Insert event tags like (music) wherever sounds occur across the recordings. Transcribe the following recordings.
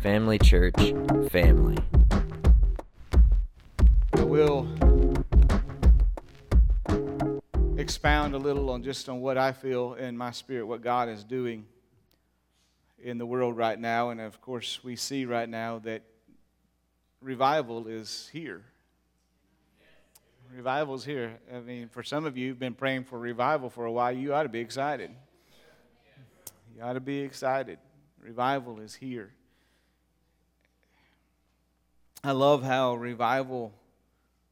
Family Church family. I will expound a little on just on what I feel in my spirit, what God is doing in the world right now. And of course, we see right now that revival is here. Revival is here. I mean, for some of you who've been praying for revival for a while, you ought to be excited. You ought to be excited. Revival is here. I love how revival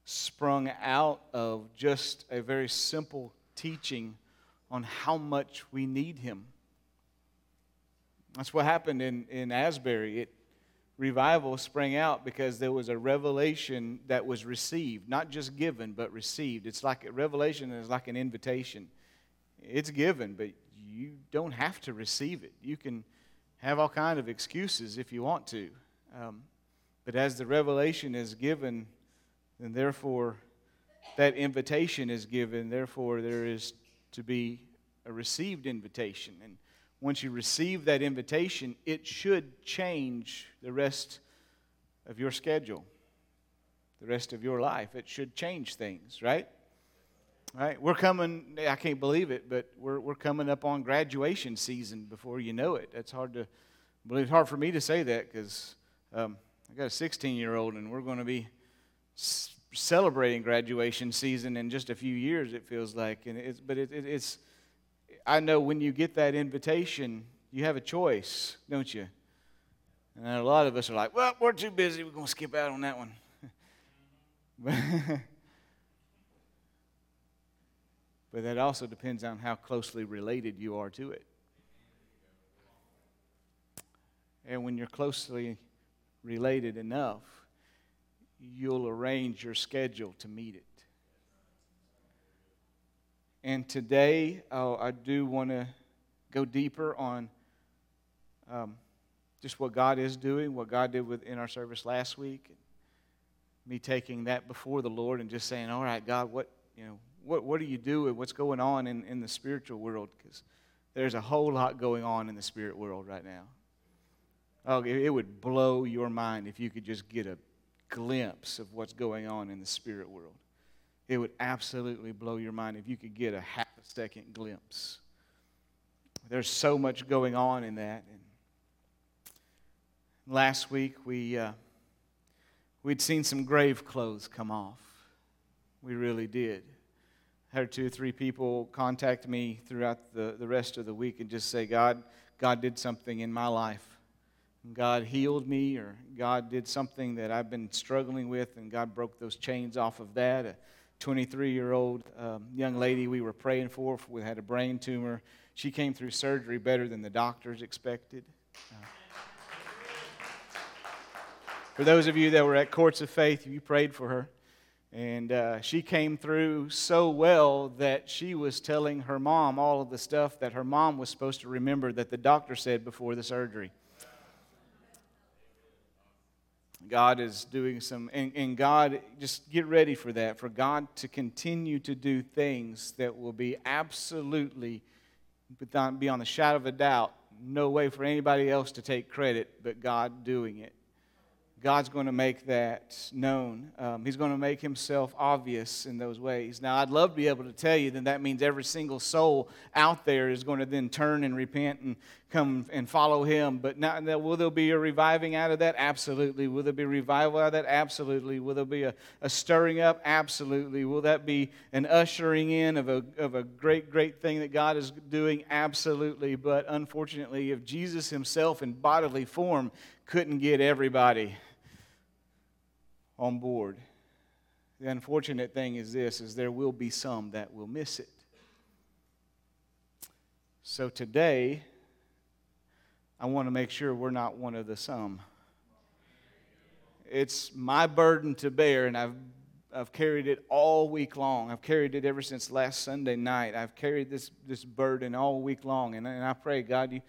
sprung out of just a very simple teaching on how much we need Him. That's what happened in, in Asbury. It, revival sprang out because there was a revelation that was received, not just given, but received. It's like a revelation is like an invitation. It's given, but you don't have to receive it. You can have all kind of excuses if you want to. Um, but as the revelation is given, then therefore that invitation is given, therefore there is to be a received invitation. And once you receive that invitation, it should change the rest of your schedule, the rest of your life. It should change things, right? Right? We're coming, I can't believe it, but we're, we're coming up on graduation season before you know it. That's hard to believe. It's hard for me to say that because um, I got a 16 year old, and we're going to be celebrating graduation season in just a few years. It feels like, and it's but it, it, it's. I know when you get that invitation, you have a choice, don't you? And a lot of us are like, "Well, we're too busy. We're going to skip out on that one." (laughs) but that also depends on how closely related you are to it. And when you're closely related enough, you'll arrange your schedule to meet it. And today, uh, I do want to go deeper on um, just what God is doing, what God did within our service last week. Me taking that before the Lord and just saying, "All right, God, what you know, what what are you doing? What's going on in, in the spiritual world?" Because there's a whole lot going on in the spirit world right now. Oh, it would blow your mind if you could just get a glimpse of what's going on in the spirit world. It would absolutely blow your mind if you could get a half a second glimpse. There's so much going on in that. And last week we uh, we'd seen some grave clothes come off. We really did. I had two or three people contact me throughout the, the rest of the week and just say, God, God did something in my life God healed me or God did something that I've been struggling with and God broke those chains off of that. A 23 year old um, young lady we were praying for who had a brain tumor. She came through surgery better than the doctors expected. Uh, for those of you that were at Courts of Faith, you prayed for her. And uh, she came through so well that she was telling her mom all of the stuff that her mom was supposed to remember that the doctor said before the surgery. God is doing some, and, and, God, just get ready for that, for God to continue to do things that will be absolutely, beyond the shadow of a doubt, no way for anybody else to take credit but God doing it. God's going to make that known. Um, he's going to make himself obvious in those ways. Now, I'd love to be able to tell you that that means every single soul out there is going to then turn and repent and come and follow him. But now, will there be a reviving out of that? Absolutely. Will there be revival out of that? Absolutely. Will there be a, a stirring up? Absolutely. Will that be an ushering in of a, of a great, great thing that God is doing? Absolutely. But unfortunately, if Jesus himself in bodily form couldn't get everybody on board. The unfortunate thing is this is there will be some that will miss it. So today I want to make sure we're not one of the some. It's my burden to bear, and I've, I've carried it all week long. I've carried it ever since last Sunday night. I've carried this, this burden all week long. And, and I pray, God, you,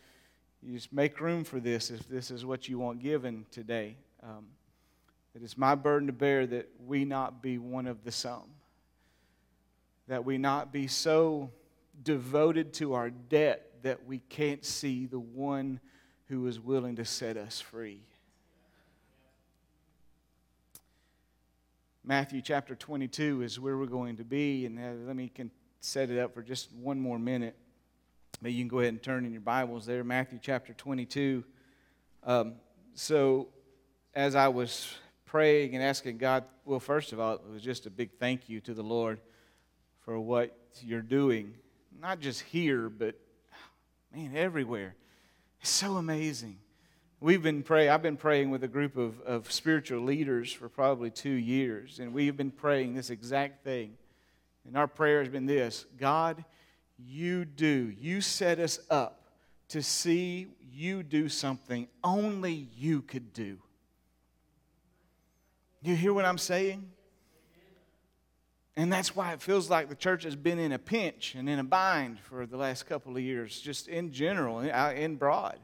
you just make room for this if this is what you want given today. Um, it is my burden to bear that we not be one of the some, that we not be so devoted to our debt that we can't see the one who is willing to set us free. Matthew chapter 22 is where we're going to be, and uh, let me can set it up for just one more minute. Maybe you can go ahead and turn in your Bibles there, Matthew chapter 22. Um, so, as I was praying and asking God, well, first of all, it was just a big thank you to the Lord for what you're doing, not just here, but man, everywhere. It's so amazing. We've been praying, I've been praying with a group of, of spiritual leaders for probably two years, and we've been praying this exact thing. And our prayer has been this God, you do, you set us up to see you do something only you could do. You hear what I'm saying? And that's why it feels like the church has been in a pinch and in a bind for the last couple of years, just in general, in broad.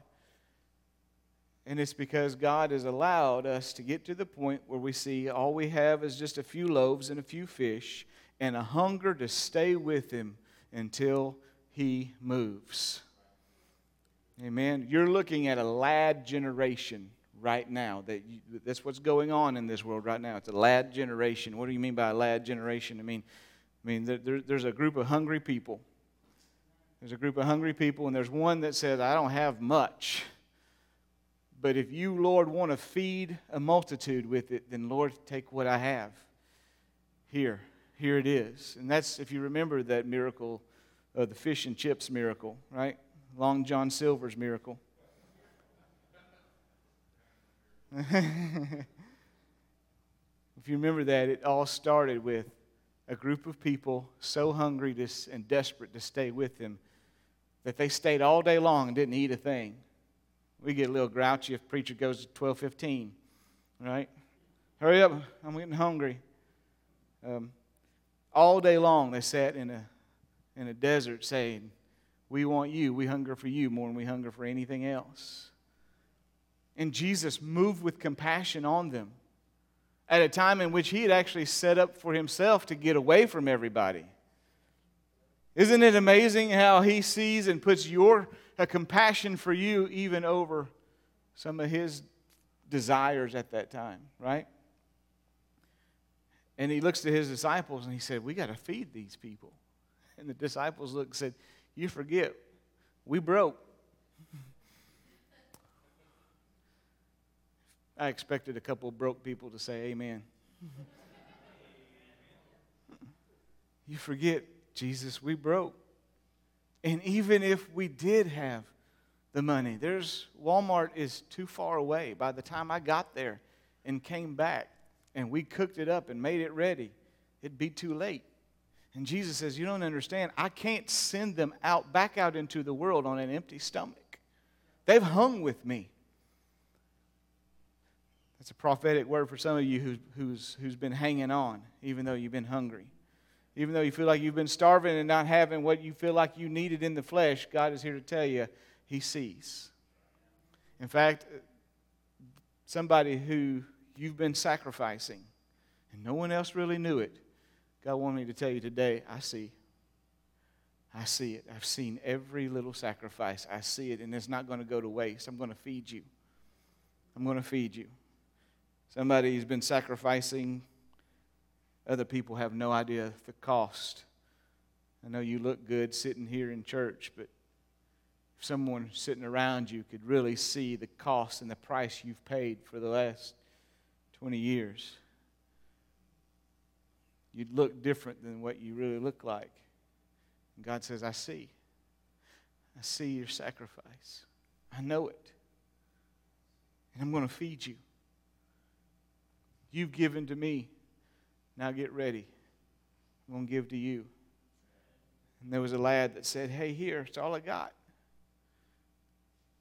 And it's because God has allowed us to get to the point where we see all we have is just a few loaves and a few fish and a hunger to stay with Him until He moves. Amen. You're looking at a lad generation right now. That you, that's what's going on in this world right now. It's a lad generation. What do you mean by a lad generation? I mean, I mean there, there's a group of hungry people. There's a group of hungry people, and there's one that says, "I don't have much." But if you, Lord, want to feed a multitude with it, then Lord, take what I have. Here, here it is. And that's, if you remember that miracle, uh, the fish and chips miracle, right? Long John Silver's miracle. (laughs) if you remember that, it all started with a group of people so hungry to, and desperate to stay with him that they stayed all day long and didn't eat a thing. We get a little grouchy if preacher goes to 12:15, right? Hurry up, I'm getting hungry. Um, all day long they sat in a in a desert saying, "We want you. We hunger for you more than we hunger for anything else." And Jesus moved with compassion on them at a time in which he had actually set up for himself to get away from everybody. Isn't it amazing how he sees and puts your a compassion for you even over some of his desires at that time, right? And he looks to his disciples and he said, We got to feed these people. And the disciples looked and said, You forget, we broke. I expected a couple broke people to say amen. (laughs) you forget, Jesus, we broke. And even if we did have the money, there's Walmart is too far away. By the time I got there and came back and we cooked it up and made it ready, it'd be too late. And Jesus says, You don't understand. I can't send them out back out into the world on an empty stomach. They've hung with me. That's a prophetic word for some of you who, who's, who's been hanging on, even though you've been hungry. Even though you feel like you've been starving and not having what you feel like you needed in the flesh, God is here to tell you He sees. In fact, somebody who you've been sacrificing and no one else really knew it, God wanted me to tell you today, I see. I see it. I've seen every little sacrifice. I see it, and it's not going to go to waste. I'm going to feed you. I'm going to feed you. Somebody who's been sacrificing, other people have no idea the cost. I know you look good sitting here in church, but if someone sitting around you could really see the cost and the price you've paid for the last 20 years, you'd look different than what you really look like. And God says, I see. I see your sacrifice. I know it. And I'm going to feed you. You've given to me. Now get ready. I'm going to give to you. And there was a lad that said, Hey, here, it's all I got.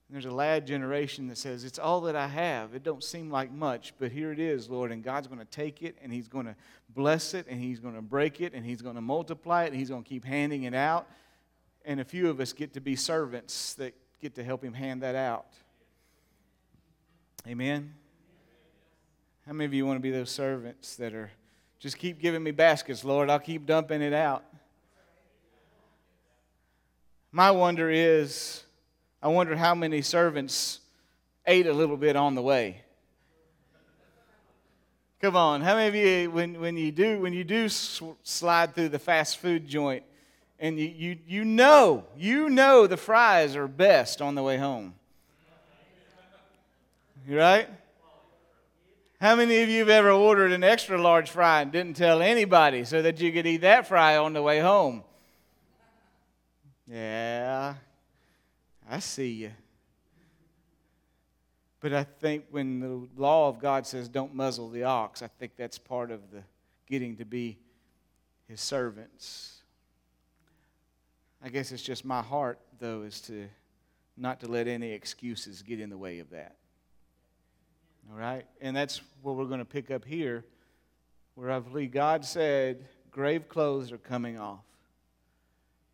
And there's a lad generation that says, It's all that I have. It don't seem like much, but here it is, Lord. And God's going to take it and He's going to bless it and He's going to break it and He's going to multiply it and He's going to keep handing it out. And a few of us get to be servants that get to help Him hand that out. Amen. How many of you want to be those servants that are just keep giving me baskets, Lord? I'll keep dumping it out. My wonder is I wonder how many servants ate a little bit on the way. Come on, how many of you, when, when you do when you do slide through the fast food joint, and you, you you know you know the fries are best on the way home, You right? How many of you have ever ordered an extra large fry and didn't tell anybody so that you could eat that fry on the way home? Yeah, I see you. But I think when the law of God says don't muzzle the ox, I think that's part of the getting to be his servants. I guess it's just my heart, though, is to not to let any excuses get in the way of that. All right? And that's what we're going to pick up here, where I believe God said, grave clothes are coming off.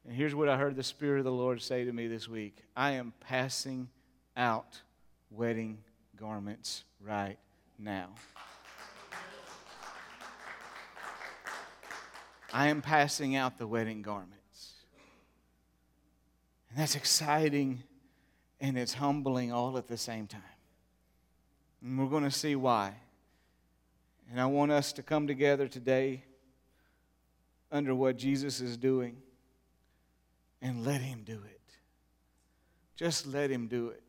And here's what I heard the Spirit of the Lord say to me this week I am passing out wedding garments right now. I am passing out the wedding garments. And that's exciting and it's humbling all at the same time. And we're going to see why. And I want us to come together today under what Jesus is doing and let Him do it. Just let Him do it.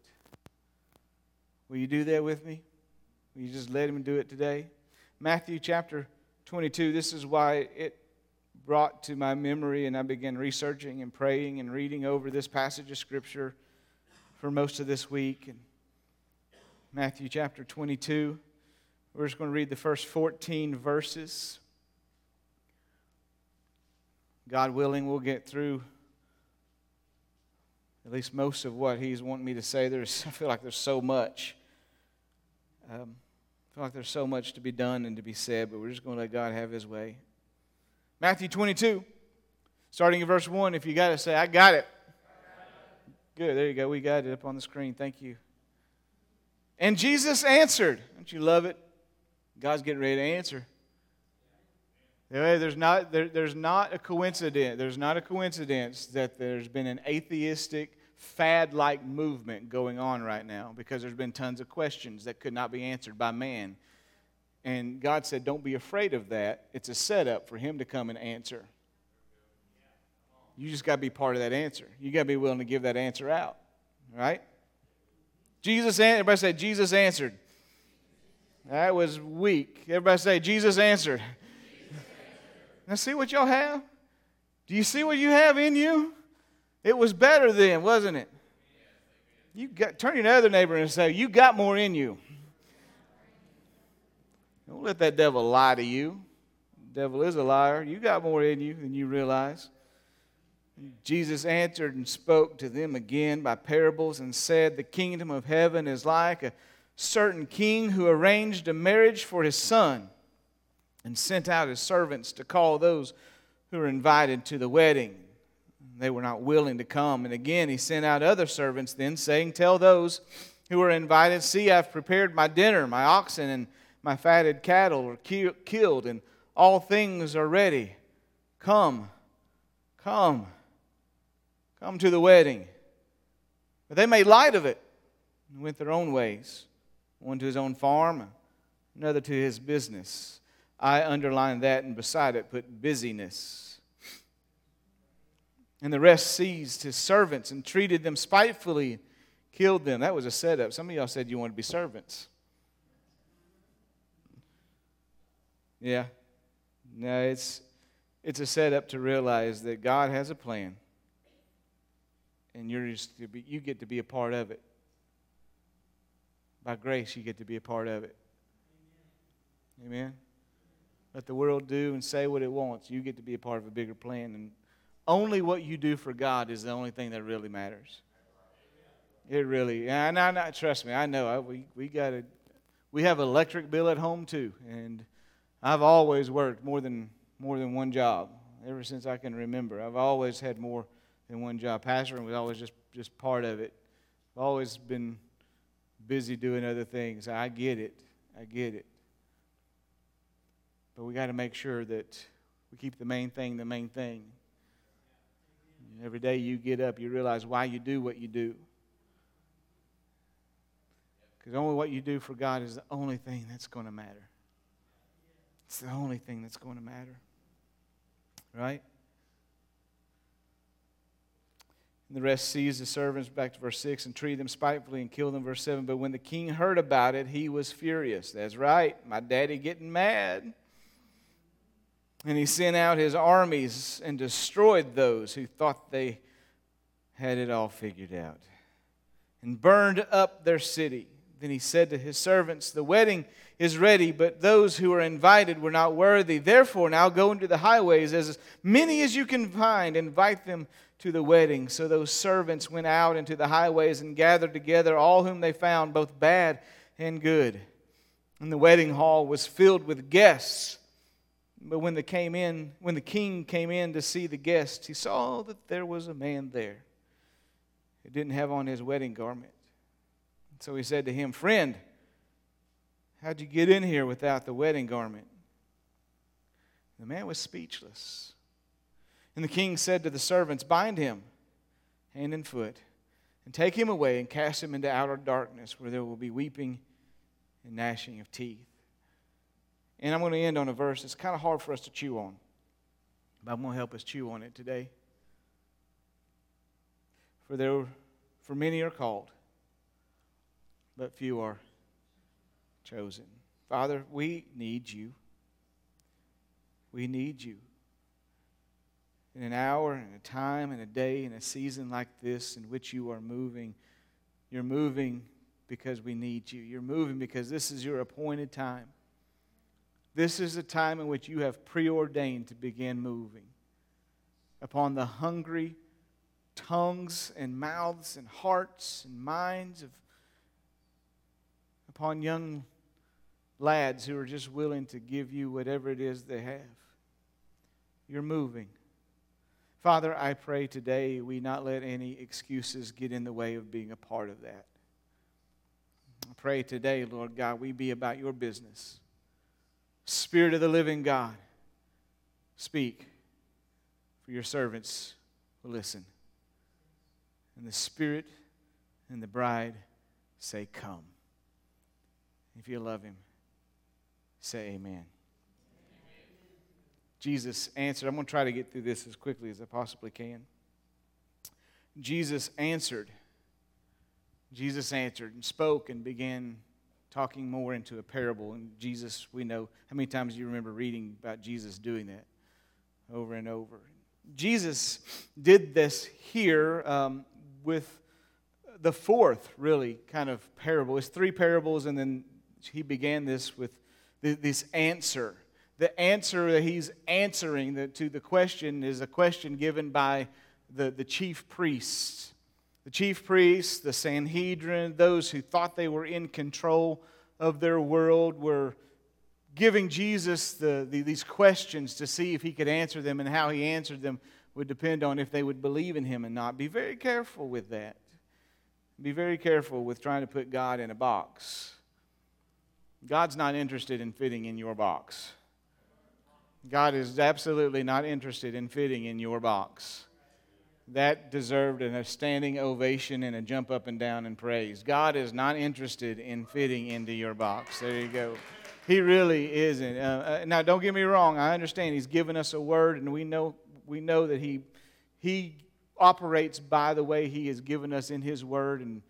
Will you do that with me? Will you just let Him do it today? Matthew chapter 22, this is why it brought to my memory, and I began researching and praying and reading over this passage of Scripture for most of this week. And Matthew chapter 22. We're just going to read the first 14 verses. God willing, we'll get through at least most of what He's wanting me to say. There's, (laughs) I feel like there's so much. Um, I feel like there's so much to be done and to be said, but we're just going to let God have His way. Matthew 22, starting in verse 1. If you got it, say, I got it. Good, there you go. We got it up on the screen. Thank you. And Jesus answered. Don't you love it? God's getting ready to answer. There's not, there, there's not a coincidence. There's not a coincidence that there's been an atheistic, fad like movement going on right now because there's been tons of questions that could not be answered by man. And God said, Don't be afraid of that. It's a setup for Him to come and answer. You just got to be part of that answer. You got to be willing to give that answer out, right? Jesus, answered everybody say, Jesus answered. That was weak. Everybody say, Jesus answered. Now, see what y'all have? Do you see what you have in you? It was better then, wasn't it? You got, turn your other neighbor and say, You got more in you. Don't let that devil lie to you. The devil is a liar. You got more in you than you realize. Jesus answered and spoke to them again by parables and said, The kingdom of heaven is like a certain king who arranged a marriage for his son and sent out his servants to call those who were invited to the wedding. They were not willing to come. And again, he sent out other servants then, saying, Tell those who are invited, See, I've prepared my dinner, my oxen and my fatted cattle are killed, and all things are ready. Come, come. Come to the wedding. But they made light of it and went their own ways. One to his own farm, another to his business. I underlined that and beside it put busyness. And the rest seized his servants and treated them spitefully, killed them. That was a setup. Some of y'all said you want to be servants. Yeah. No, it's, it's a setup to realize that God has a plan and you're just be, you get to be a part of it. By grace, you get to be a part of it. Amen. Let the world do and say what it wants. You get to be a part of a bigger plan. And only what you do for God is the only thing that really matters. It really, and I, I, trust me, I know. I, we we got a, we have electric bill at home too, and I've always worked more than more than one job ever since I can remember. I've always had more than one job. Pastoring was always just just part of it. I've always been busy doing other things. I get it. I get it. But we got to make sure that we keep the main thing the main thing. Every day you get up, you realize why you do what you do. Because only what you do for God is the only thing that's going to matter. It's the only thing that's going to matter. Right? And the rest seized the servants, back to verse 6, and treated them spitefully and killed them, verse 7. But when the king heard about it, he was furious. That's right, my daddy getting mad. And he sent out his armies and destroyed those who thought they had it all figured out, and burned up their city. Then he said to his servants, The wedding is ready, but those who are invited were not worthy. Therefore, now go into the highways, as many as you can find, invite them to the wedding. So those servants went out into the highways and gathered together all whom they found, both bad and good. And the wedding hall was filled with guests. But when the came in, when the king came in to see the guests, he saw that there was a man there who didn't have on his wedding garment. So he said to him, Friend, how'd you get in here without the wedding garment? The man was speechless. And the king said to the servants, Bind him hand and foot, and take him away and cast him into outer darkness, where there will be weeping and gnashing of teeth. And I'm going to end on a verse that's kind of hard for us to chew on, but I'm going to help us chew on it today. For there, for many are called, but few are chosen. Father, we need you. We need you. In an hour, and a time, and a day, in a season like this in which you are moving, you're moving because we need you. You're moving because this is your appointed time. This is the time in which you have preordained to begin moving upon the hungry tongues and mouths and hearts and minds of upon young lads who are just willing to give you whatever it is they have. You're moving. Father, I pray today we not let any excuses get in the way of being a part of that. I pray today, Lord God, we be about your business. Spirit of the living God, speak, for your servants will listen. And the Spirit and the bride say, Come. If you love him, say amen. Jesus answered. I'm going to try to get through this as quickly as I possibly can. Jesus answered. Jesus answered and spoke and began talking more into a parable. And Jesus, we know how many times you remember reading about Jesus doing that over and over. Jesus did this here um, with the fourth, really, kind of parable. It's three parables, and then he began this with this answer. The answer that he's answering to the question is a question given by the, the chief priests. The chief priests, the Sanhedrin, those who thought they were in control of their world were giving Jesus the, the, these questions to see if he could answer them, and how he answered them would depend on if they would believe in him and not. Be very careful with that. Be very careful with trying to put God in a box. God's not interested in fitting in your box. God is absolutely not interested in fitting in your box. That deserved a standing ovation and a jump up and down and praise. God is not interested in fitting into your box. There you go. He really isn't. Uh, uh, now, don't get me wrong. I understand He's given us a word, and we know we know that He He operates by the way He has given us in His word, and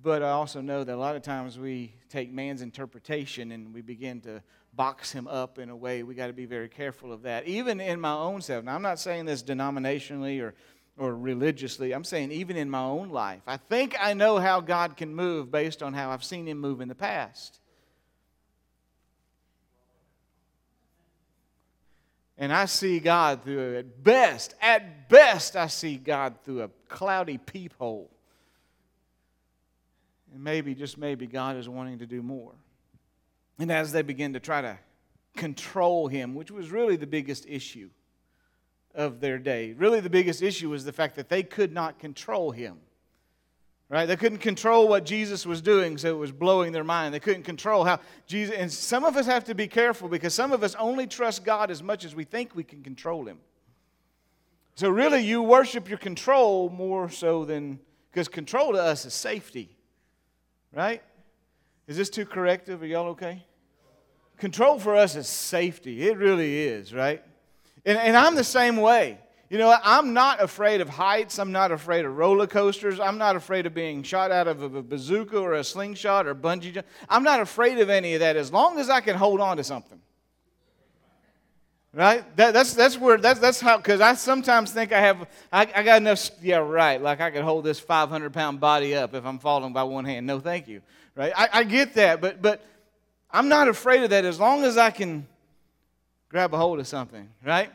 but I also know that a lot of times we take man's interpretation and we begin to box him up in a way. We got to be very careful of that. Even in my own self. Now, I'm not saying this denominationally or, or religiously. I'm saying even in my own life. I think I know how God can move based on how I've seen him move in the past. And I see God through, at best, at best, I see God through a cloudy peephole. And maybe, just maybe, God is wanting to do more. And as they begin to try to control him, which was really the biggest issue of their day, really the biggest issue was the fact that they could not control him. Right? They couldn't control what Jesus was doing, so it was blowing their mind. They couldn't control how Jesus, and some of us have to be careful because some of us only trust God as much as we think we can control him. So, really, you worship your control more so than, because control to us is safety. Right? Is this too corrective? Are y'all okay? Control for us is safety. It really is, right? And, and I'm the same way. You know, I'm not afraid of heights. I'm not afraid of roller coasters. I'm not afraid of being shot out of a bazooka or a slingshot or bungee jump. I'm not afraid of any of that as long as I can hold on to something. Right? That, that's, that's where, that's, that's how, because I sometimes think I have, I, I got enough, yeah, right, like I could hold this 500 pound body up if I'm falling by one hand. No, thank you. Right? I, I get that, but, but I'm not afraid of that as long as I can grab a hold of something, right?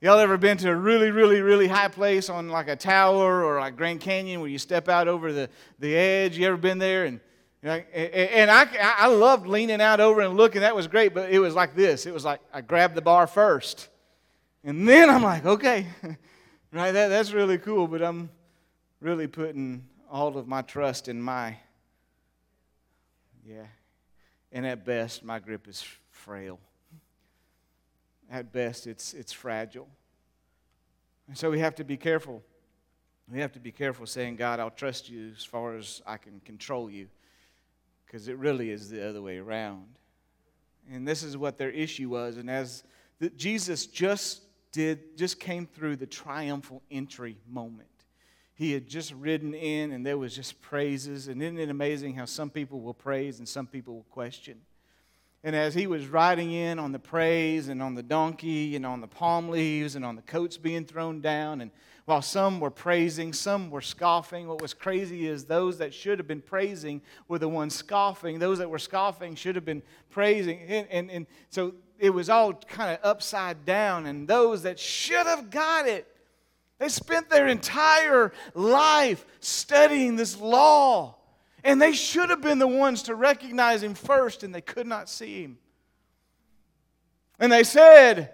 Y'all ever been to a really, really, really high place on like a tower or like Grand Canyon where you step out over the, the edge? You ever been there? And and I, I loved leaning out over and looking. That was great, but it was like this. It was like I grabbed the bar first. And then I'm like, okay, (laughs) right? That, that's really cool, but I'm really putting all of my trust in my, yeah. And at best, my grip is frail. At best, it's, it's fragile. And so we have to be careful. We have to be careful saying, God, I'll trust you as far as I can control you because it really is the other way around. And this is what their issue was. And as the, Jesus just did, just came through the triumphal entry moment. He had just ridden in, and there was just praises. And isn't it amazing how some people will praise and some people will question? And as he was riding in on the praise and on the donkey and on the palm leaves and on the coats being thrown down, and while some were praising, some were scoffing. What was crazy is those that should have been praising were the ones scoffing. Those that were scoffing should have been praising. And, and, and so it was all kind of upside down. And those that should have got it, they spent their entire life studying this law. And they should have been the ones to recognize him first, and they could not see him. And they said,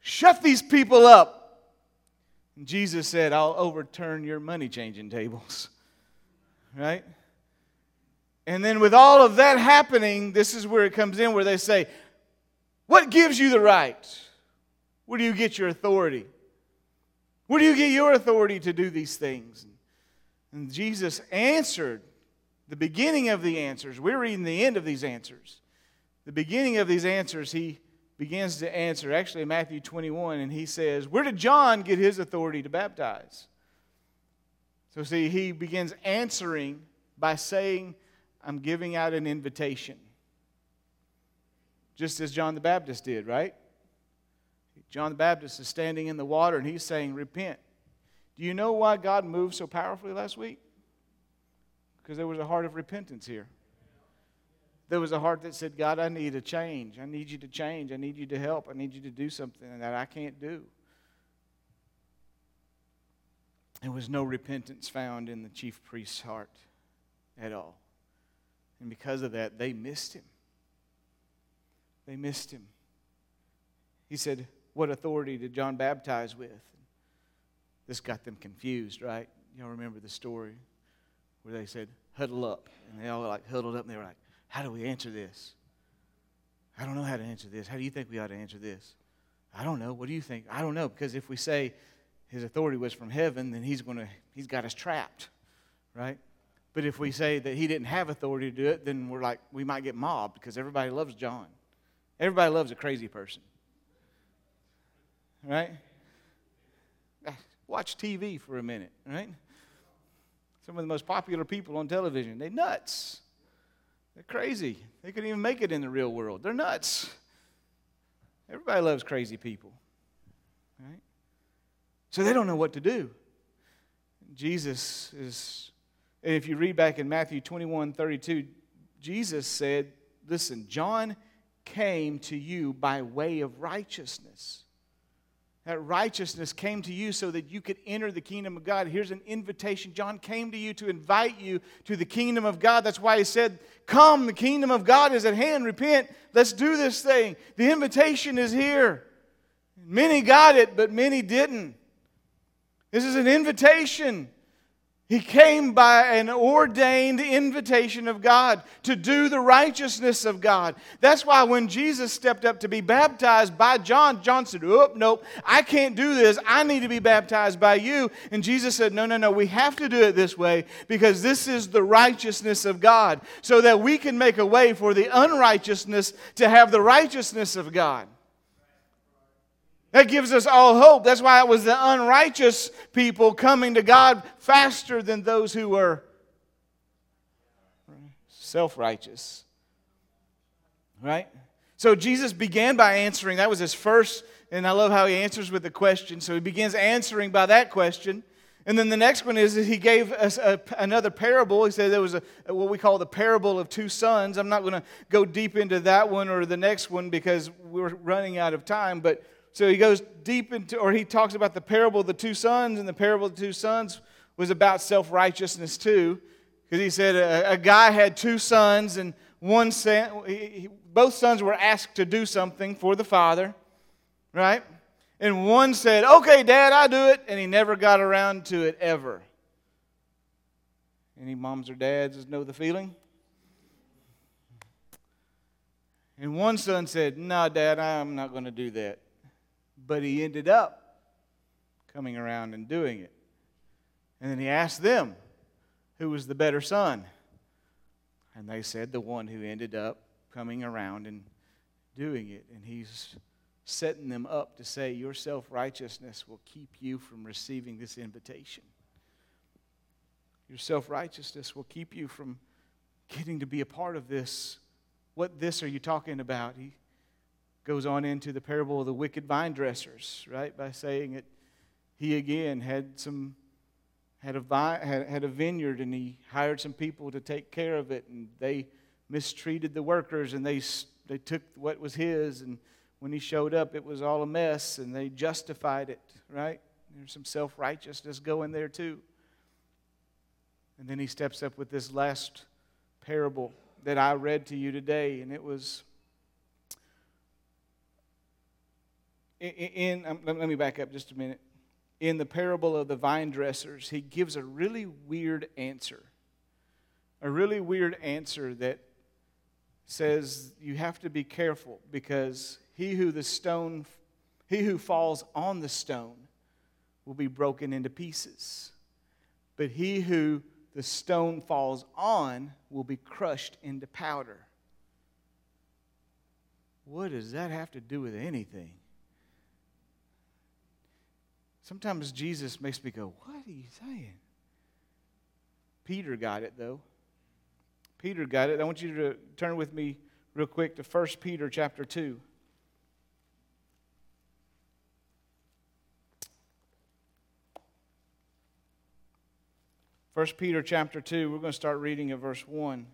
Shut these people up. And Jesus said, I'll overturn your money changing tables. (laughs) Right? And then, with all of that happening, this is where it comes in where they say, What gives you the right? Where do you get your authority? Where do you get your authority to do these things? And Jesus answered the beginning of the answers. We're reading the end of these answers. The beginning of these answers, he begins to answer, actually, Matthew 21, and he says, Where did John get his authority to baptize? So, see, he begins answering by saying, I'm giving out an invitation. Just as John the Baptist did, right? John the Baptist is standing in the water and he's saying, Repent. Do you know why God moved so powerfully last week? Because there was a heart of repentance here. There was a heart that said, God, I need a change. I need you to change. I need you to help. I need you to do something that I can't do. There was no repentance found in the chief priest's heart at all. And because of that, they missed him. They missed him. He said, What authority did John baptize with? This got them confused, right? Y'all remember the story where they said, Huddle up. And they all like huddled up and they were like, how do we answer this? I don't know how to answer this. How do you think we ought to answer this? I don't know. What do you think? I don't know because if we say his authority was from heaven, then he's going to he's got us trapped, right? But if we say that he didn't have authority to do it, then we're like we might get mobbed because everybody loves John. Everybody loves a crazy person. Right? Watch TV for a minute, right? Some of the most popular people on television, they nuts. They're crazy. They couldn't even make it in the real world. They're nuts. Everybody loves crazy people. Right? So they don't know what to do. Jesus is, and if you read back in Matthew 21 32, Jesus said, Listen, John came to you by way of righteousness. That righteousness came to you so that you could enter the kingdom of God. Here's an invitation. John came to you to invite you to the kingdom of God. That's why he said, Come, the kingdom of God is at hand. Repent. Let's do this thing. The invitation is here. Many got it, but many didn't. This is an invitation. He came by an ordained invitation of God to do the righteousness of God. That's why when Jesus stepped up to be baptized by John, John said, Oh, nope, I can't do this. I need to be baptized by you. And Jesus said, No, no, no, we have to do it this way because this is the righteousness of God, so that we can make a way for the unrighteousness to have the righteousness of God. That gives us all hope. That's why it was the unrighteous people coming to God faster than those who were self righteous. Right? So Jesus began by answering. That was his first, and I love how he answers with a question. So he begins answering by that question. And then the next one is that he gave us a, another parable. He said there was a, what we call the parable of two sons. I'm not going to go deep into that one or the next one because we're running out of time. But so he goes deep into, or he talks about the parable of the two sons, and the parable of the two sons was about self righteousness too. Because he said a, a, guy had two sons, and one son, he, both sons were asked to do something for the father, right? And one said, Okay, dad, I'll do it. And he never got around to it ever. Any moms or dads know the feeling? And one son said, No, dad, I'm not going to do that. But he ended up coming around and doing it. And then he asked them, who was the better son? And they said, the one who ended up coming around and doing it. And he's setting them up to say, Your self righteousness will keep you from receiving this invitation. Your self righteousness will keep you from getting to be a part of this. What this are you talking about? He goes on into the parable of the wicked vine dressers, right? By saying that he again had some had a vine, had, had a vineyard and he hired some people to take care of it and they mistreated the workers and they they took what was his and when he showed up it was all a mess and they justified it, right? There's some self-righteousness going there too. And then he steps up with this last parable that I read to you today and it was in, um, let me back up just a minute. In the parable of the vine dressers, he gives a really weird answer. A really weird answer that says you have to be careful because he who the stone he who falls on the stone will be broken into pieces. But he who the stone falls on will be crushed into powder. What does that have to do with anything? Sometimes Jesus makes me go, What are you saying? Peter got it, though. Peter got it. I want you to turn with me real quick to 1 Peter chapter 2. First Peter chapter 2, we're going to start reading at verse 1.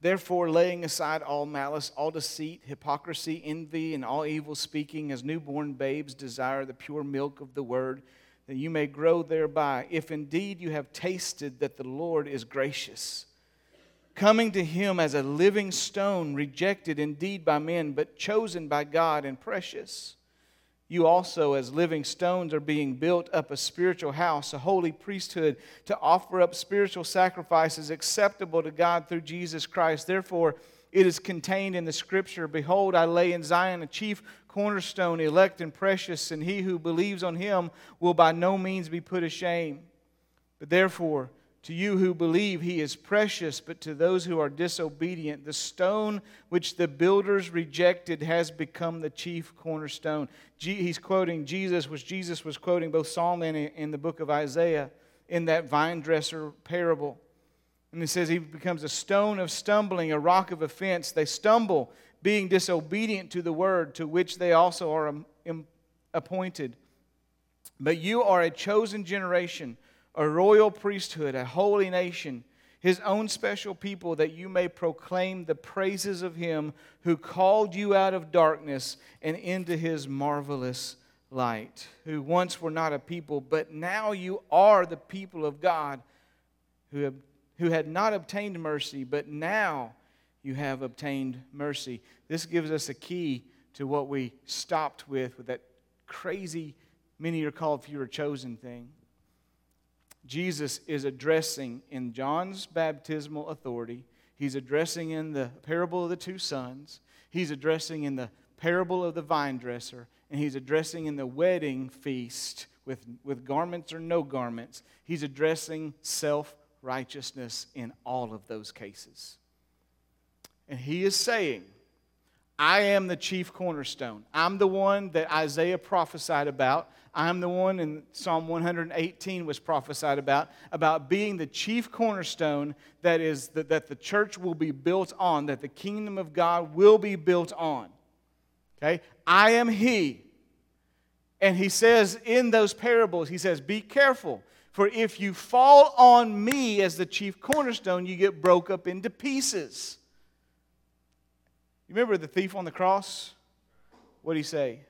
Therefore, laying aside all malice, all deceit, hypocrisy, envy, and all evil speaking, as newborn babes desire the pure milk of the word, that you may grow thereby, if indeed you have tasted that the Lord is gracious. Coming to him as a living stone, rejected indeed by men, but chosen by God and precious. You also, as living stones, are being built up a spiritual house, a holy priesthood, to offer up spiritual sacrifices acceptable to God through Jesus Christ. Therefore, it is contained in the scripture Behold, I lay in Zion a chief cornerstone, elect and precious, and he who believes on him will by no means be put ashamed. But therefore, to you who believe, he is precious, but to those who are disobedient, the stone which the builders rejected has become the chief cornerstone. He's quoting Jesus, which Jesus was quoting both Psalm and in the book of Isaiah in that vine dresser parable. And he says he becomes a stone of stumbling, a rock of offense. They stumble, being disobedient to the word to which they also are um, appointed. But you are a chosen generation a royal priesthood, a holy nation, his own special people, that you may proclaim the praises of him who called you out of darkness and into his marvelous light, who once were not a people, but now you are the people of God, who, have, who had not obtained mercy, but now you have obtained mercy. This gives us a key to what we stopped with, with that crazy, many are called, few are chosen thing. Jesus is addressing in John's baptismal authority, he's addressing in the parable of the two sons, he's addressing in the parable of the vine dresser, and he's addressing in the wedding feast with, with garments or no garments. He's addressing self righteousness in all of those cases. And he is saying, I am the chief cornerstone. I'm the one that Isaiah prophesied about. I'm the one in Psalm 118 was prophesied about, about being the chief cornerstone that is the, that the church will be built on, that the kingdom of God will be built on. Okay? I am he. And he says in those parables, he says, Be careful, for if you fall on me as the chief cornerstone, you get broke up into pieces. You remember the thief on the cross? What did he say?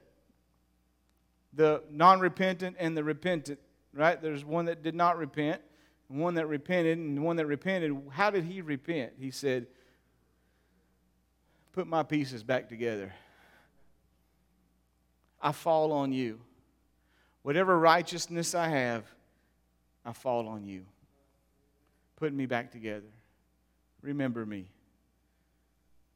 the non repentant and the repentant, right? There's one that did not repent, and one that repented, and one that repented. How did he repent? He said, Put my pieces back together. I fall on you. Whatever righteousness I have, I fall on you. Put me back together. Remember me.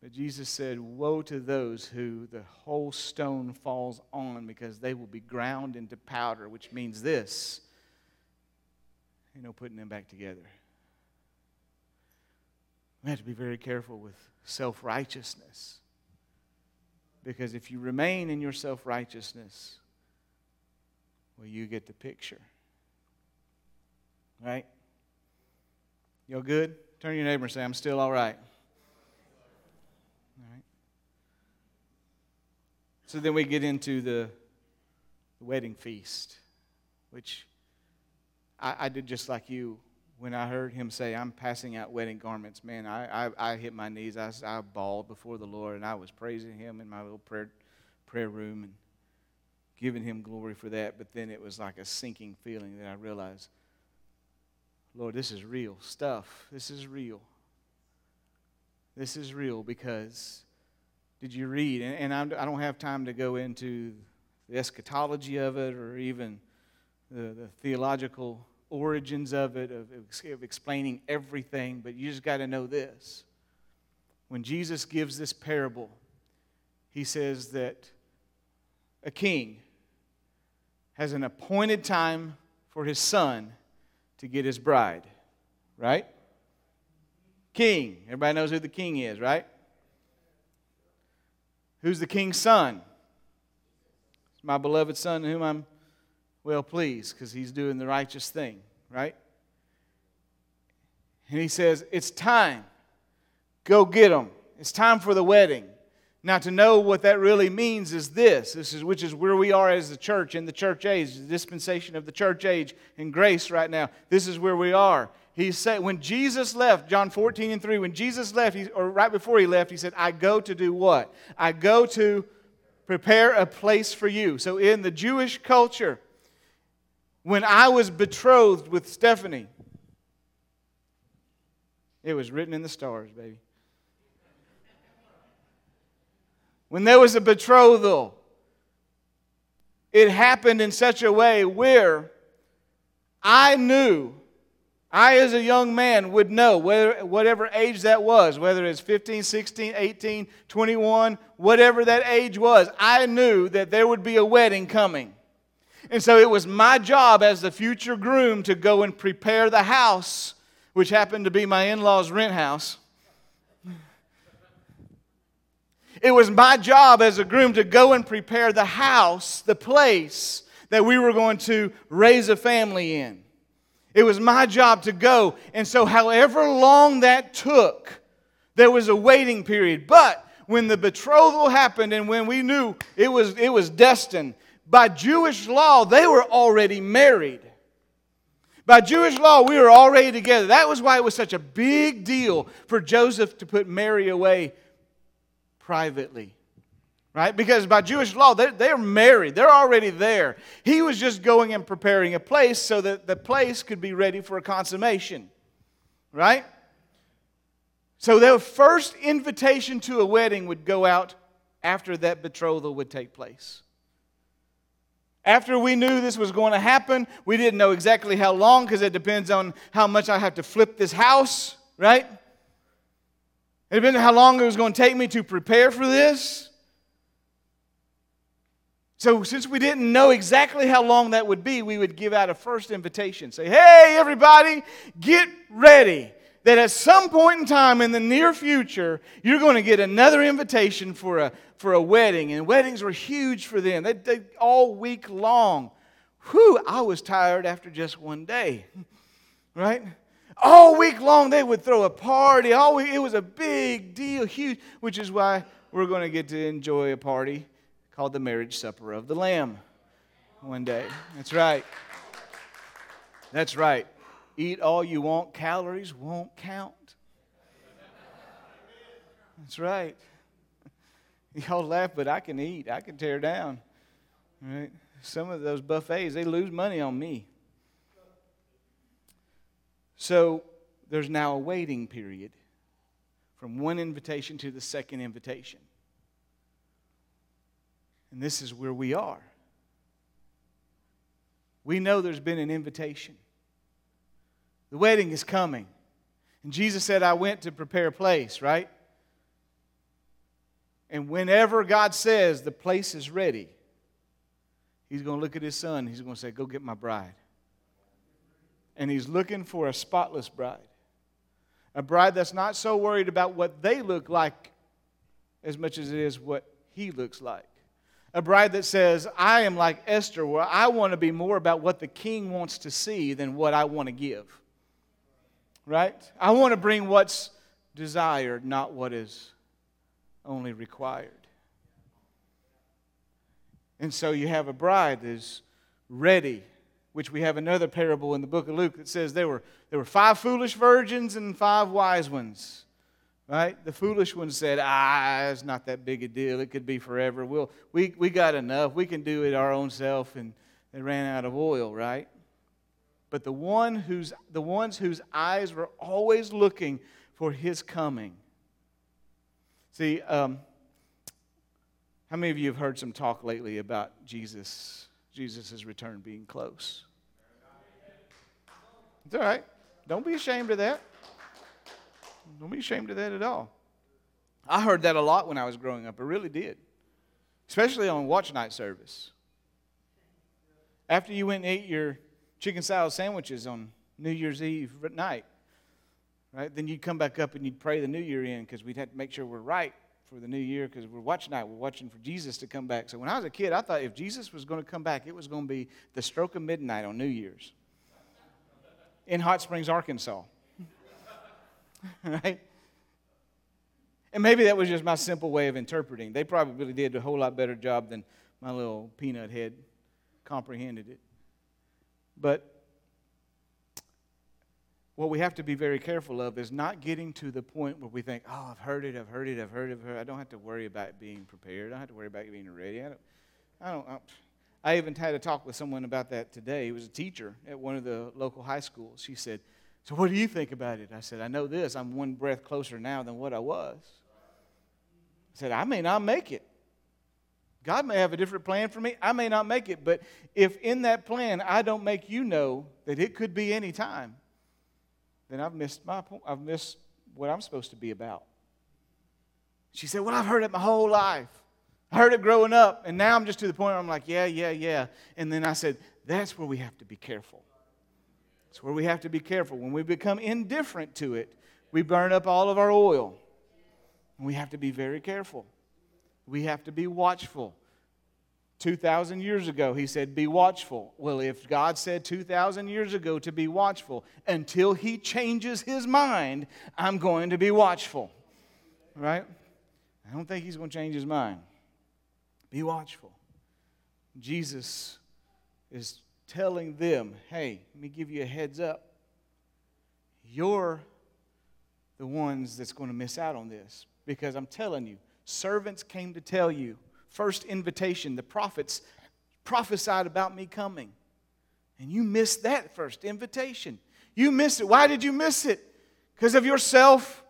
But Jesus said, Woe to those who the whole stone falls on because they will be ground into powder, which means this you know, putting them back together. We have to be very careful with self righteousness. Because if you remain in your self righteousness, well, you get the picture. Right? Y'all good? Turn your neighbor and say, I'm still all right. So then we get into the wedding feast, which I, I, did just like you. When I heard him say, I'm passing out wedding garments, man, I, I, I hit my knees. I, I bawled before the Lord, and I was praising him in my little prayer, prayer room and giving him glory for that. But then it was like a sinking feeling that I realized, Lord, this is real stuff. This is real. This is real because did you read? And, and I don't have time to go into the eschatology of it or even the, the theological origins of it, of, of explaining everything, but you just got to know this. When Jesus gives this parable, he says that a king has an appointed time for his son to get his bride, right? King. Everybody knows who the king is, right? Who's the king's son? My beloved son whom I'm well pleased because he's doing the righteous thing, right? And he says, It's time. Go get him. It's time for the wedding. Now, to know what that really means is this, this is, which is where we are as the church in the church age, the dispensation of the church age in grace right now. This is where we are. He said, when Jesus left, John 14 and 3, when Jesus left, he, or right before he left, he said, I go to do what? I go to prepare a place for you. So in the Jewish culture, when I was betrothed with Stephanie, it was written in the stars, baby. when there was a betrothal, it happened in such a way where I knew, I as a young man would know, whether, whatever age that was, whether it's 15, 16, 18, 21, whatever that age was, I knew that there would be a wedding coming. And so it was my job as the future groom to go and prepare the house, which happened to be my in law's rent house It was my job as a groom to go and prepare the house, the place that we were going to raise a family in. It was my job to go. And so, however long that took, there was a waiting period. But when the betrothal happened and when we knew it was, it was destined, by Jewish law, they were already married. By Jewish law, we were already together. That was why it was such a big deal for Joseph to put Mary away privately. Right? Because by Jewish law, they're, they're married. They're already there. He was just going and preparing a place so that the place could be ready for a consummation. Right? So their first invitation to a wedding would go out after that betrothal would take place. After we knew this was going to happen, we didn't know exactly how long because it depends on how much I have to flip this house, right? It depends on how long it was going to take me to prepare for this. So, since we didn't know exactly how long that would be, we would give out a first invitation. Say, hey, everybody, get ready that at some point in time in the near future, you're going to get another invitation for a, for a wedding. And weddings were huge for them, they, they all week long. Whew, I was tired after just one day, (laughs) right? All week long, they would throw a party. All week, it was a big deal, huge, which is why we're going to get to enjoy a party called the marriage supper of the Lamb one day. That's right. That's right. Eat all you want, calories won't count. That's right. (laughs) Y'all laugh, but I can eat. I can tear down. Right? Some of those buffets, they lose money on me. So there's now a waiting period from one invitation to the second invitation. And this is where we are. We know there's been an invitation. The wedding is coming. And Jesus said, I went to prepare a place, right? And whenever God says the place is ready, He's going to look at His son. He's going to say, Go get my bride. And He's looking for a spotless bride. A bride that's not so worried about what they look like as much as it is what He looks like. A bride that says, I am like Esther, where I want to be more about what the king wants to see than what I want to give right? I want to bring what's desired, not what is only required. And so you have a bride that is ready, which we have another parable in the book of Luke that says there were, there were five foolish virgins and five wise ones. Right? The foolish ones said, ah, it's not that big a deal. It could be forever. We'll, we, we got enough. We can do it our own self. And they ran out of oil, right? but the, one whose, the ones whose eyes were always looking for his coming. See, um, how many of you have heard some talk lately about Jesus, Jesus' return being close? It's all right. Don't be ashamed of that. Don't be ashamed of that at all. I heard that a lot when I was growing up. I really did. Especially on watch night service. After you went and ate your chicken salad sandwiches on New Year's Eve night. Right? Then you'd come back up and you'd pray the new year in because we'd have to make sure we're right for the new year because we're watching night. We're watching for Jesus to come back. So when I was a kid, I thought if Jesus was going to come back, it was going to be the stroke of midnight on New Year's in Hot Springs, Arkansas. (laughs) right? And maybe that was just my simple way of interpreting. They probably did a whole lot better job than my little peanut head comprehended it. But what we have to be very careful of is not getting to the point where we think, oh, I've heard it, I've heard it, I've heard it, I've heard it. I don't have to worry about being prepared. I don't have to worry about being ready. I don't, I don't, I even had a talk with someone about that today. He was a teacher at one of the local high schools. She said, So what do you think about it? I said, I know this. I'm one breath closer now than what I was. I said, I may not make it. God may have a different plan for me. I may not make it, but if in that plan I don't make you know that it could be any time, then I've missed my point. I've missed what I'm supposed to be about. She said, Well, I've heard it my whole life. I heard it growing up, and now I'm just to the point where I'm like, Yeah, yeah, yeah. And then I said, That's where we have to be careful. That's where we have to be careful. When we become indifferent to it, we burn up all of our oil. We have to be very careful. We have to be watchful. 2,000 years ago, he said, Be watchful. Well, if God said 2,000 years ago to be watchful, until he changes his mind, I'm going to be watchful. Right? I don't think he's going to change his mind. Be watchful. Jesus is telling them, hey, let me give you a heads up. You're the ones that's going to miss out on this. Because I'm telling you, servants came to tell you. First invitation, the prophets prophesied about me coming. And you missed that first invitation. You missed it. Why did you miss it? Because of yourself?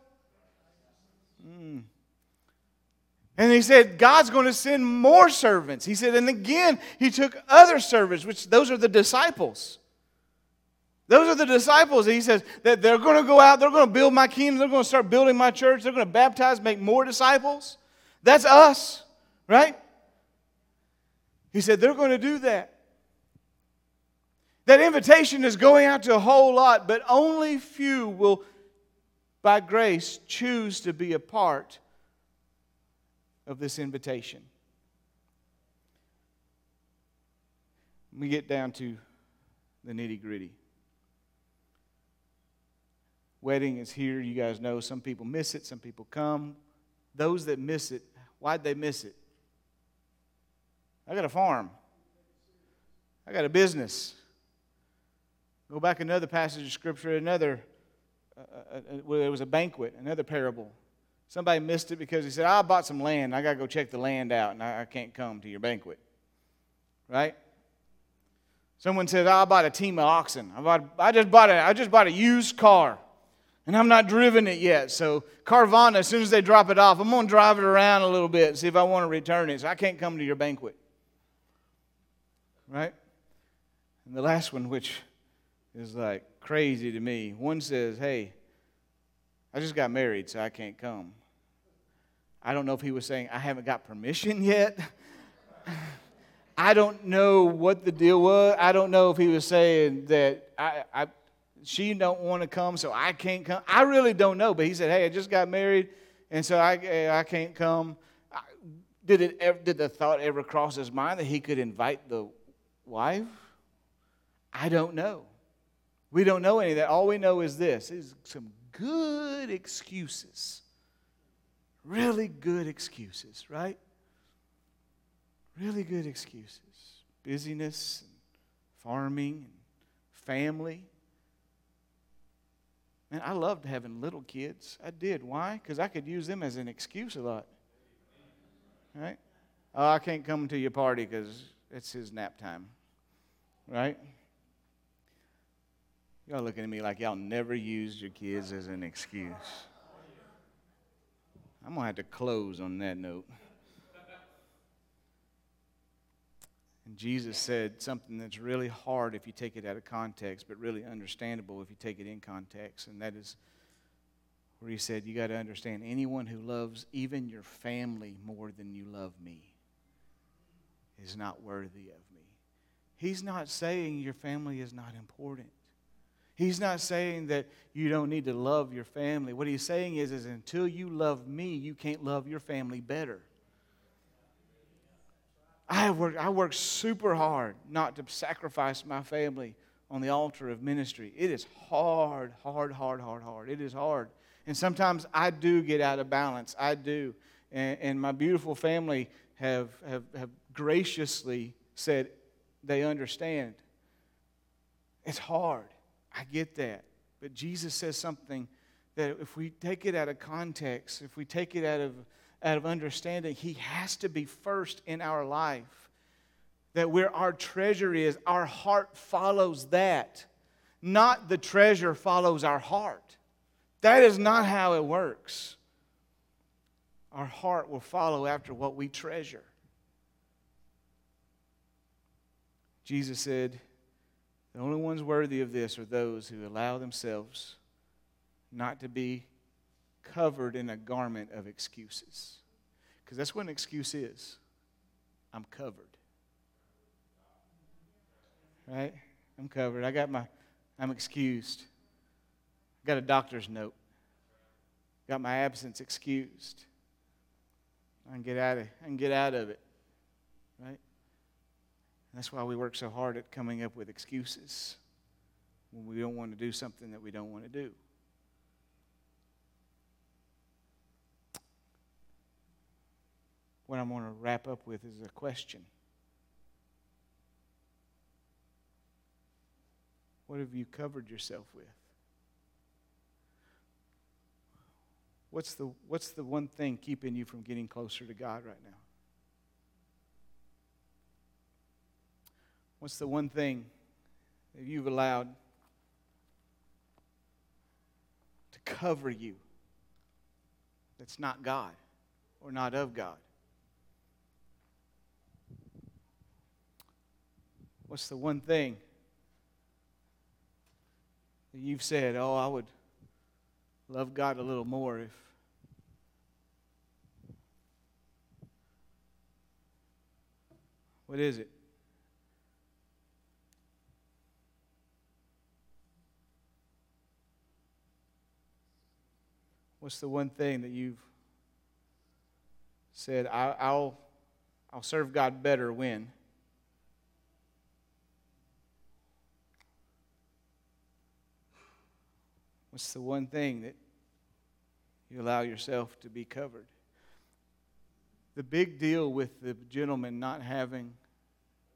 And he said, God's going to send more servants. He said, and again, he took other servants, which those are the disciples. Those are the disciples. He says that they're going to go out, they're going to build my kingdom, they're going to start building my church, they're going to baptize, make more disciples. That's us, right? He said they're going to do that. That invitation is going out to a whole lot, but only few will, by grace, choose to be a part of this invitation. We get down to the nitty gritty. Wedding is here. You guys know some people miss it, some people come. Those that miss it, why'd they miss it? I got a farm, I got a business. Go back another passage of scripture, another, uh, uh, uh there was a banquet, another parable. Somebody missed it because he said, I bought some land. I got to go check the land out, and I, can't come to your banquet. Right? Someone oh, I bought a team of oxen. I, bought, I, just bought a, I just bought a used car, and I'm not driven it yet. So, Carvana, as soon as they drop it off, I'm going to drive it around a little bit and see if I want to return it. So, I can't come to your banquet. Right? And the last one, which is like crazy to me, one says, Hey, I just got married, so I can't come. I don't know if he was saying, I haven't got permission yet. (laughs) I don't know what the deal was. I don't know if he was saying that I, I she don't want to come, so I can't come. I really don't know. But he said, "Hey, I just got married, and so I eh, I can't come." Did it ever, did the thought ever cross his mind that he could invite the wife? I don't know. We don't know any of that. All we know is this: is some good excuses Really good excuses, right? Really good excuses. Busyness, and farming, and family. Man, I loved having little kids. I did. Why? Because I could use them as an excuse a lot. Right? Oh, I can't come to your party because it's his nap time. Right? Y'all looking at me like y'all never used your kids as an excuse. I'm going to have to close on that note. And Jesus said something that's really hard if you take it out of context, but really understandable if you take it in context. And that is where he said, You got to understand anyone who loves even your family more than you love me is not worthy of me. He's not saying your family is not important. He's not saying that you don't need to love your family. What he's saying is, is until you love me, you can't love your family better. I work, I work super hard not to sacrifice my family on the altar of ministry. It is hard, hard, hard, hard, hard. It is hard. And sometimes I do get out of balance. I do. And, and my beautiful family have, have, have graciously said they understand. It's hard. I get that. But Jesus says something that if we take it out of context, if we take it out of, out of understanding, He has to be first in our life. That where our treasure is, our heart follows that. Not the treasure follows our heart. That is not how it works. Our heart will follow after what we treasure. Jesus said, the only ones worthy of this are those who allow themselves not to be covered in a garment of excuses. Because that's what an excuse is I'm covered. Right? I'm covered. I got my, I'm excused. I got a doctor's note. Got my absence excused. I can get out of, I can get out of it. Right? That's why we work so hard at coming up with excuses when we don't want to do something that we don't want to do. What I'm going to wrap up with is a question. What have you covered yourself with? What's the, what's the one thing keeping you from getting closer to God right now? What's the one thing that you've allowed to cover you that's not God or not of God? What's the one thing that you've said, oh, I would love God a little more if What is it? What's the one thing that you've said, I, will I'll serve God better when? What's the one thing that you allow yourself to be covered? The big deal with the gentleman not having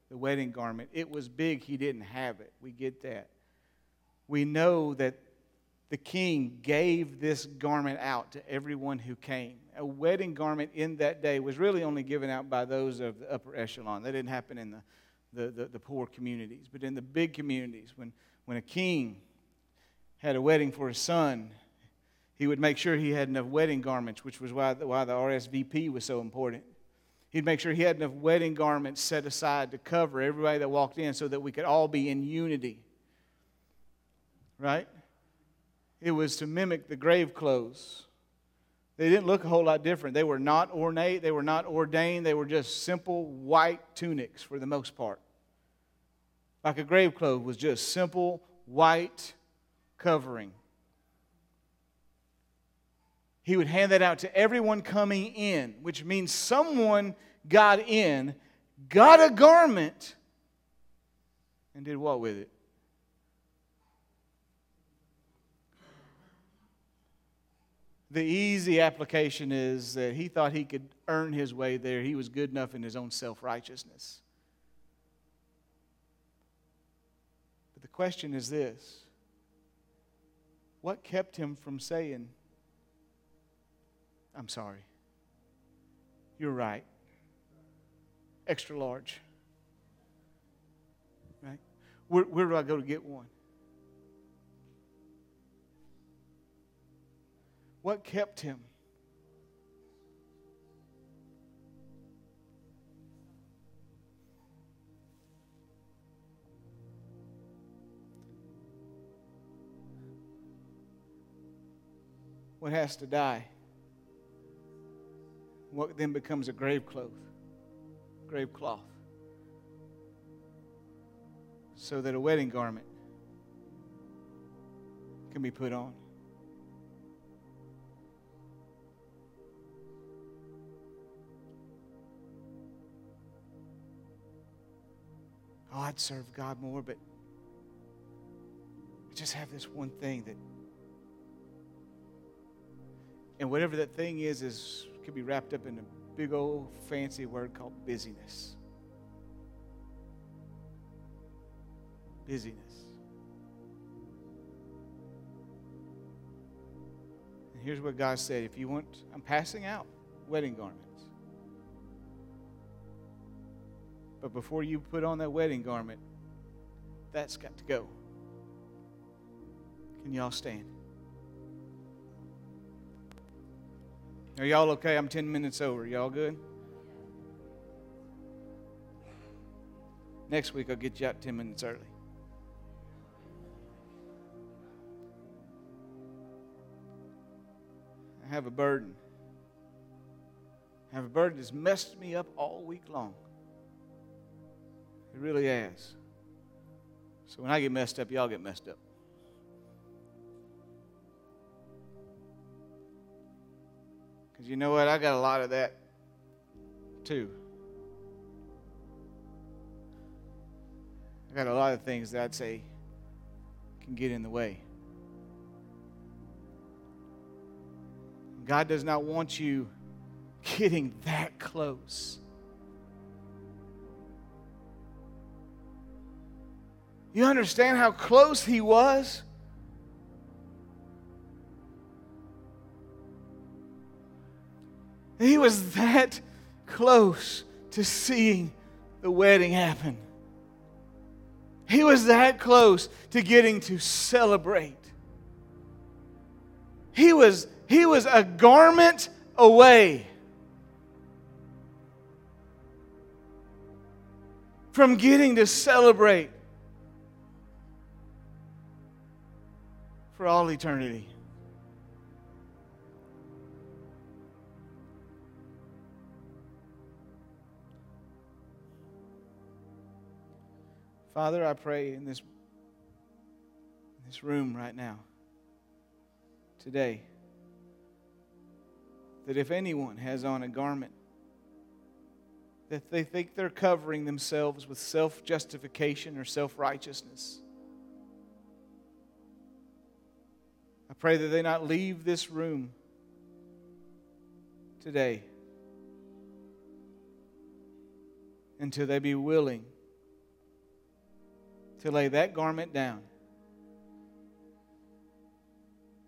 the wedding garment, it was big he didn't have it. We get that. We know that the king gave this garment out to everyone who came. A wedding garment in that day was really only given out by those of the upper echelon. That didn't happen in the, the, the, the poor communities. But in the big communities, when, when a king had a wedding for his son, he would make sure he had enough wedding garments, which was why the, why the RSVP was so important. He'd make sure he had enough wedding garments set aside to cover everybody that walked in so that we could all be in unity. Right? It was to mimic the grave clothes. They didn't look a whole lot different. They were not ornate, they were not ordained, they were just simple white tunics for the most part. Like a grave clothes was just simple white covering. He would hand that out to everyone coming in, which means someone got in, got a garment, and did what with it? The easy application is that he thought he could earn his way there. He was good enough in his own self righteousness. But the question is this what kept him from saying, I'm sorry? You're right. Extra large. Right? Where, where do I go to get one? What kept him? What has to die? What then becomes a grave cloth? Grave cloth. So that a wedding garment can be put on. Oh, I'd serve God more, but I just have this one thing that, and whatever that thing is, is could be wrapped up in a big old fancy word called busyness. Busyness. And here's what God said if you want, I'm passing out wedding garments. But before you put on that wedding garment, that's got to go. Can y'all stand? Are y'all okay? I'm 10 minutes over. Y'all good? Next week, I'll get you out 10 minutes early. I have a burden. I have a burden that's messed me up all week long. It really has. So when I get messed up, y'all get messed up. Because you know what? I got a lot of that too. I got a lot of things that I'd say can get in the way. God does not want you getting that close. You understand how close he was? He was that close to seeing the wedding happen. He was that close to getting to celebrate. He was, he was a garment away from getting to celebrate for all eternity. Father, I pray in this, in this room right now, today, that if anyone has on a garment that they think they're covering themselves with self justification or self righteousness, I pray that they not leave this room today until they be willing to lay that garment down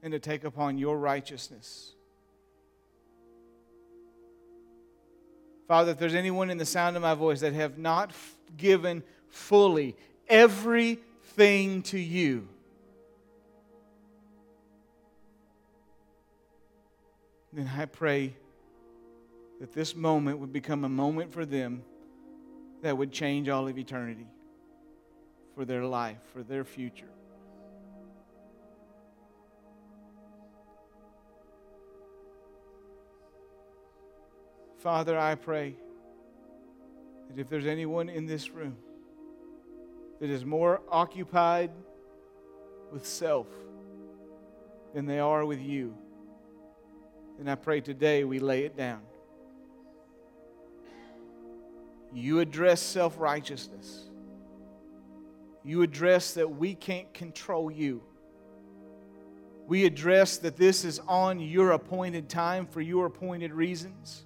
and to take upon your righteousness. Father, if there's anyone in the sound of my voice that have not given fully everything to you, then I pray that this moment would become a moment for them that would change all of eternity for their life, for their future. Father, I pray that if there's anyone in this room that is more occupied with self than they are with you, then I pray today we lay it down. You address self righteousness. You address that we can't control you. We address that this is on your appointed time for your appointed reasons.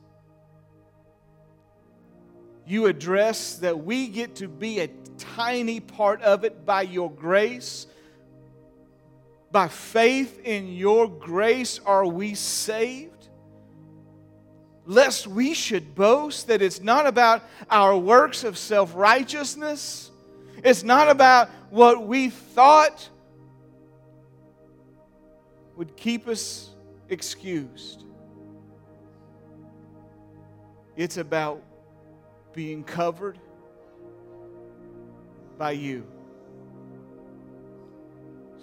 You address that we get to be a tiny part of it by your grace. By faith in your grace are we saved. Lest we should boast that it's not about our works of self righteousness it's not about what we thought would keep us excused. It's about being covered by you.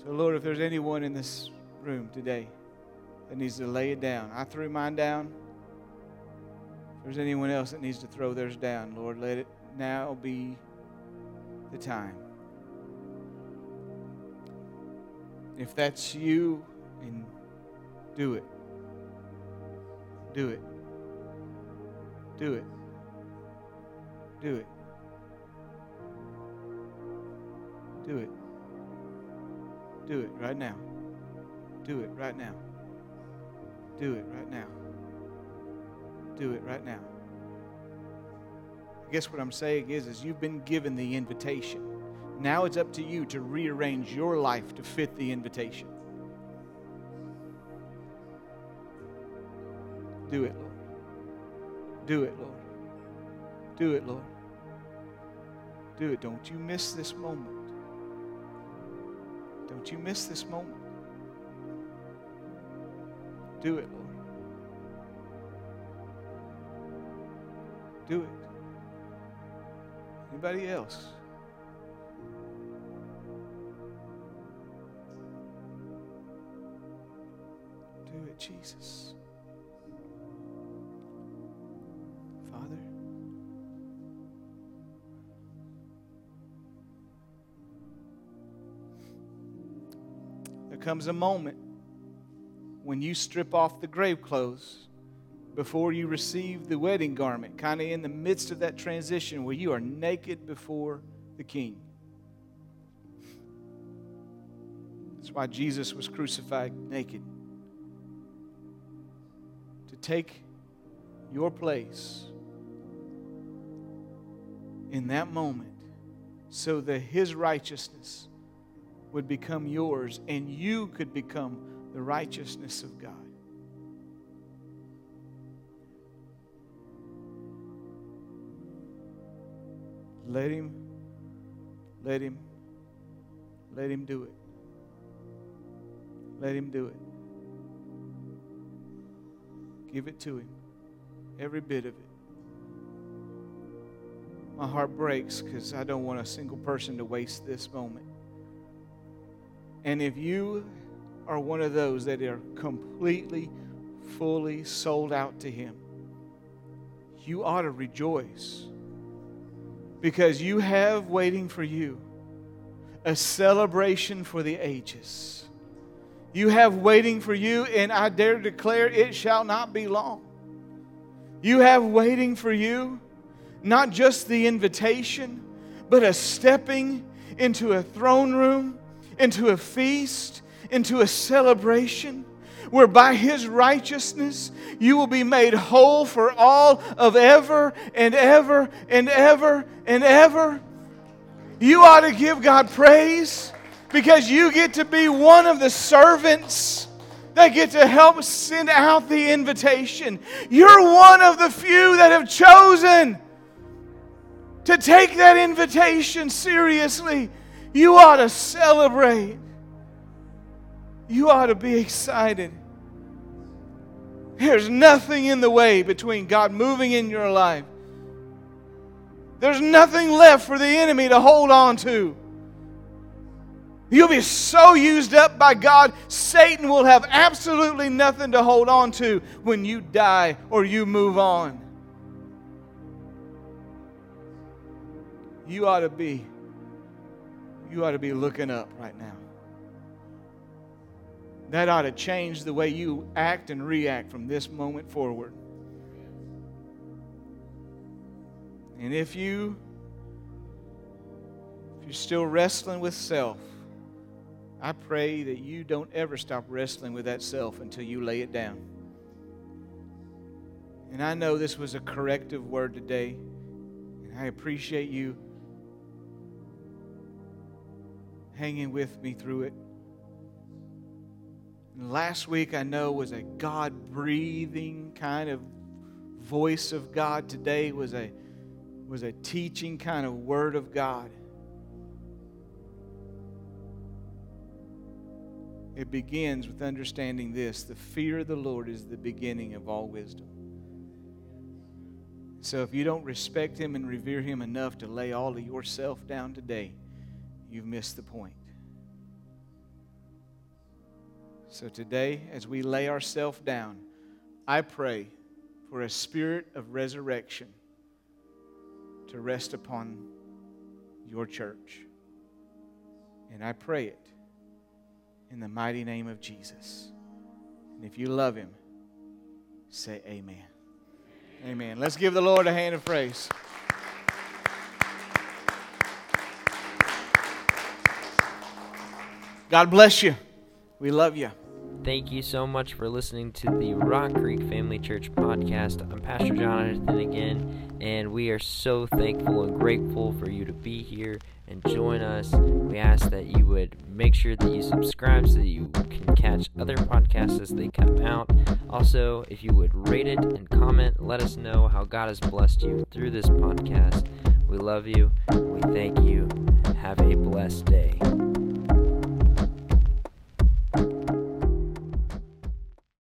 So, Lord, if there's anyone in this room today that needs to lay it down, I threw mine down. If there's anyone else that needs to throw theirs down, Lord, let it now be the time. If that's you, and do it. Do it. Do it. Do it. Do it. Do it right now. Do it right now. Do it right now. Do it right now. I guess what I'm saying is, is you've been given the invitation. Now it's up to you to rearrange your life to fit the invitation. Do it, Lord. Do it, Lord. Do it, Lord. Do it. Don't you miss this moment. Don't you miss this moment. Do it, Lord. Do it. Anybody else? Do it, Jesus. Comes a moment when you strip off the grave clothes before you receive the wedding garment, kind of in the midst of that transition where you are naked before the king. That's why Jesus was crucified naked. To take your place in that moment so that his righteousness would become yours and you could become the righteousness of God. Let him, let him, let him do it. Let him do it. Give it to him, every bit of it. My heart breaks because I don't want a single person to waste this moment. And if you are one of those that are completely, fully sold out to Him, you ought to rejoice because you have waiting for you a celebration for the ages. You have waiting for you, and I dare declare it shall not be long. You have waiting for you not just the invitation, but a stepping into a throne room, into a feast, into a celebration where by his righteousness you will be made whole for all of ever and ever and ever and ever. You ought to give God praise because you get to be one of the servants that get to help send out the invitation. You're one of the few that have chosen to take that invitation seriously. You ought to celebrate. You ought to be excited. There's nothing in the way between God moving in your life. There's nothing left for the enemy to hold on to. You'll be so used up by God, Satan will have absolutely nothing to hold on to when you die or you move on. You ought to be you ought to be looking up right now. That ought to change the way you act and react from this moment forward. And if you if you're still wrestling with self, I pray that you don't ever stop wrestling with that self until you lay it down. And I know this was a corrective word today, and I appreciate you hanging with me through it. And last week, I know, was a God breathing kind of voice of God. Today was a, was a teaching kind of word of God. It begins with understanding this the fear of the Lord is the beginning of all wisdom. So if you don't respect Him and revere Him enough to lay all of yourself down today, you've missed the point. So today, as we lay ourselves down, I pray for a spirit of resurrection to rest upon your church. And I pray it in the mighty name of Jesus. And if you love him, say amen. Amen. Let's give the Lord a hand of praise. God bless you. We love you. Thank you so much for listening to the Rock Creek Family Church podcast. I'm Pastor Jonathan again, and we are so thankful and grateful for you to be here and join us. We ask that you would make sure that you subscribe so that you can catch other podcasts as they come out. Also, if you would rate it and comment, let us know how God has blessed you through this podcast. We love you. We thank you. Have a blessed day.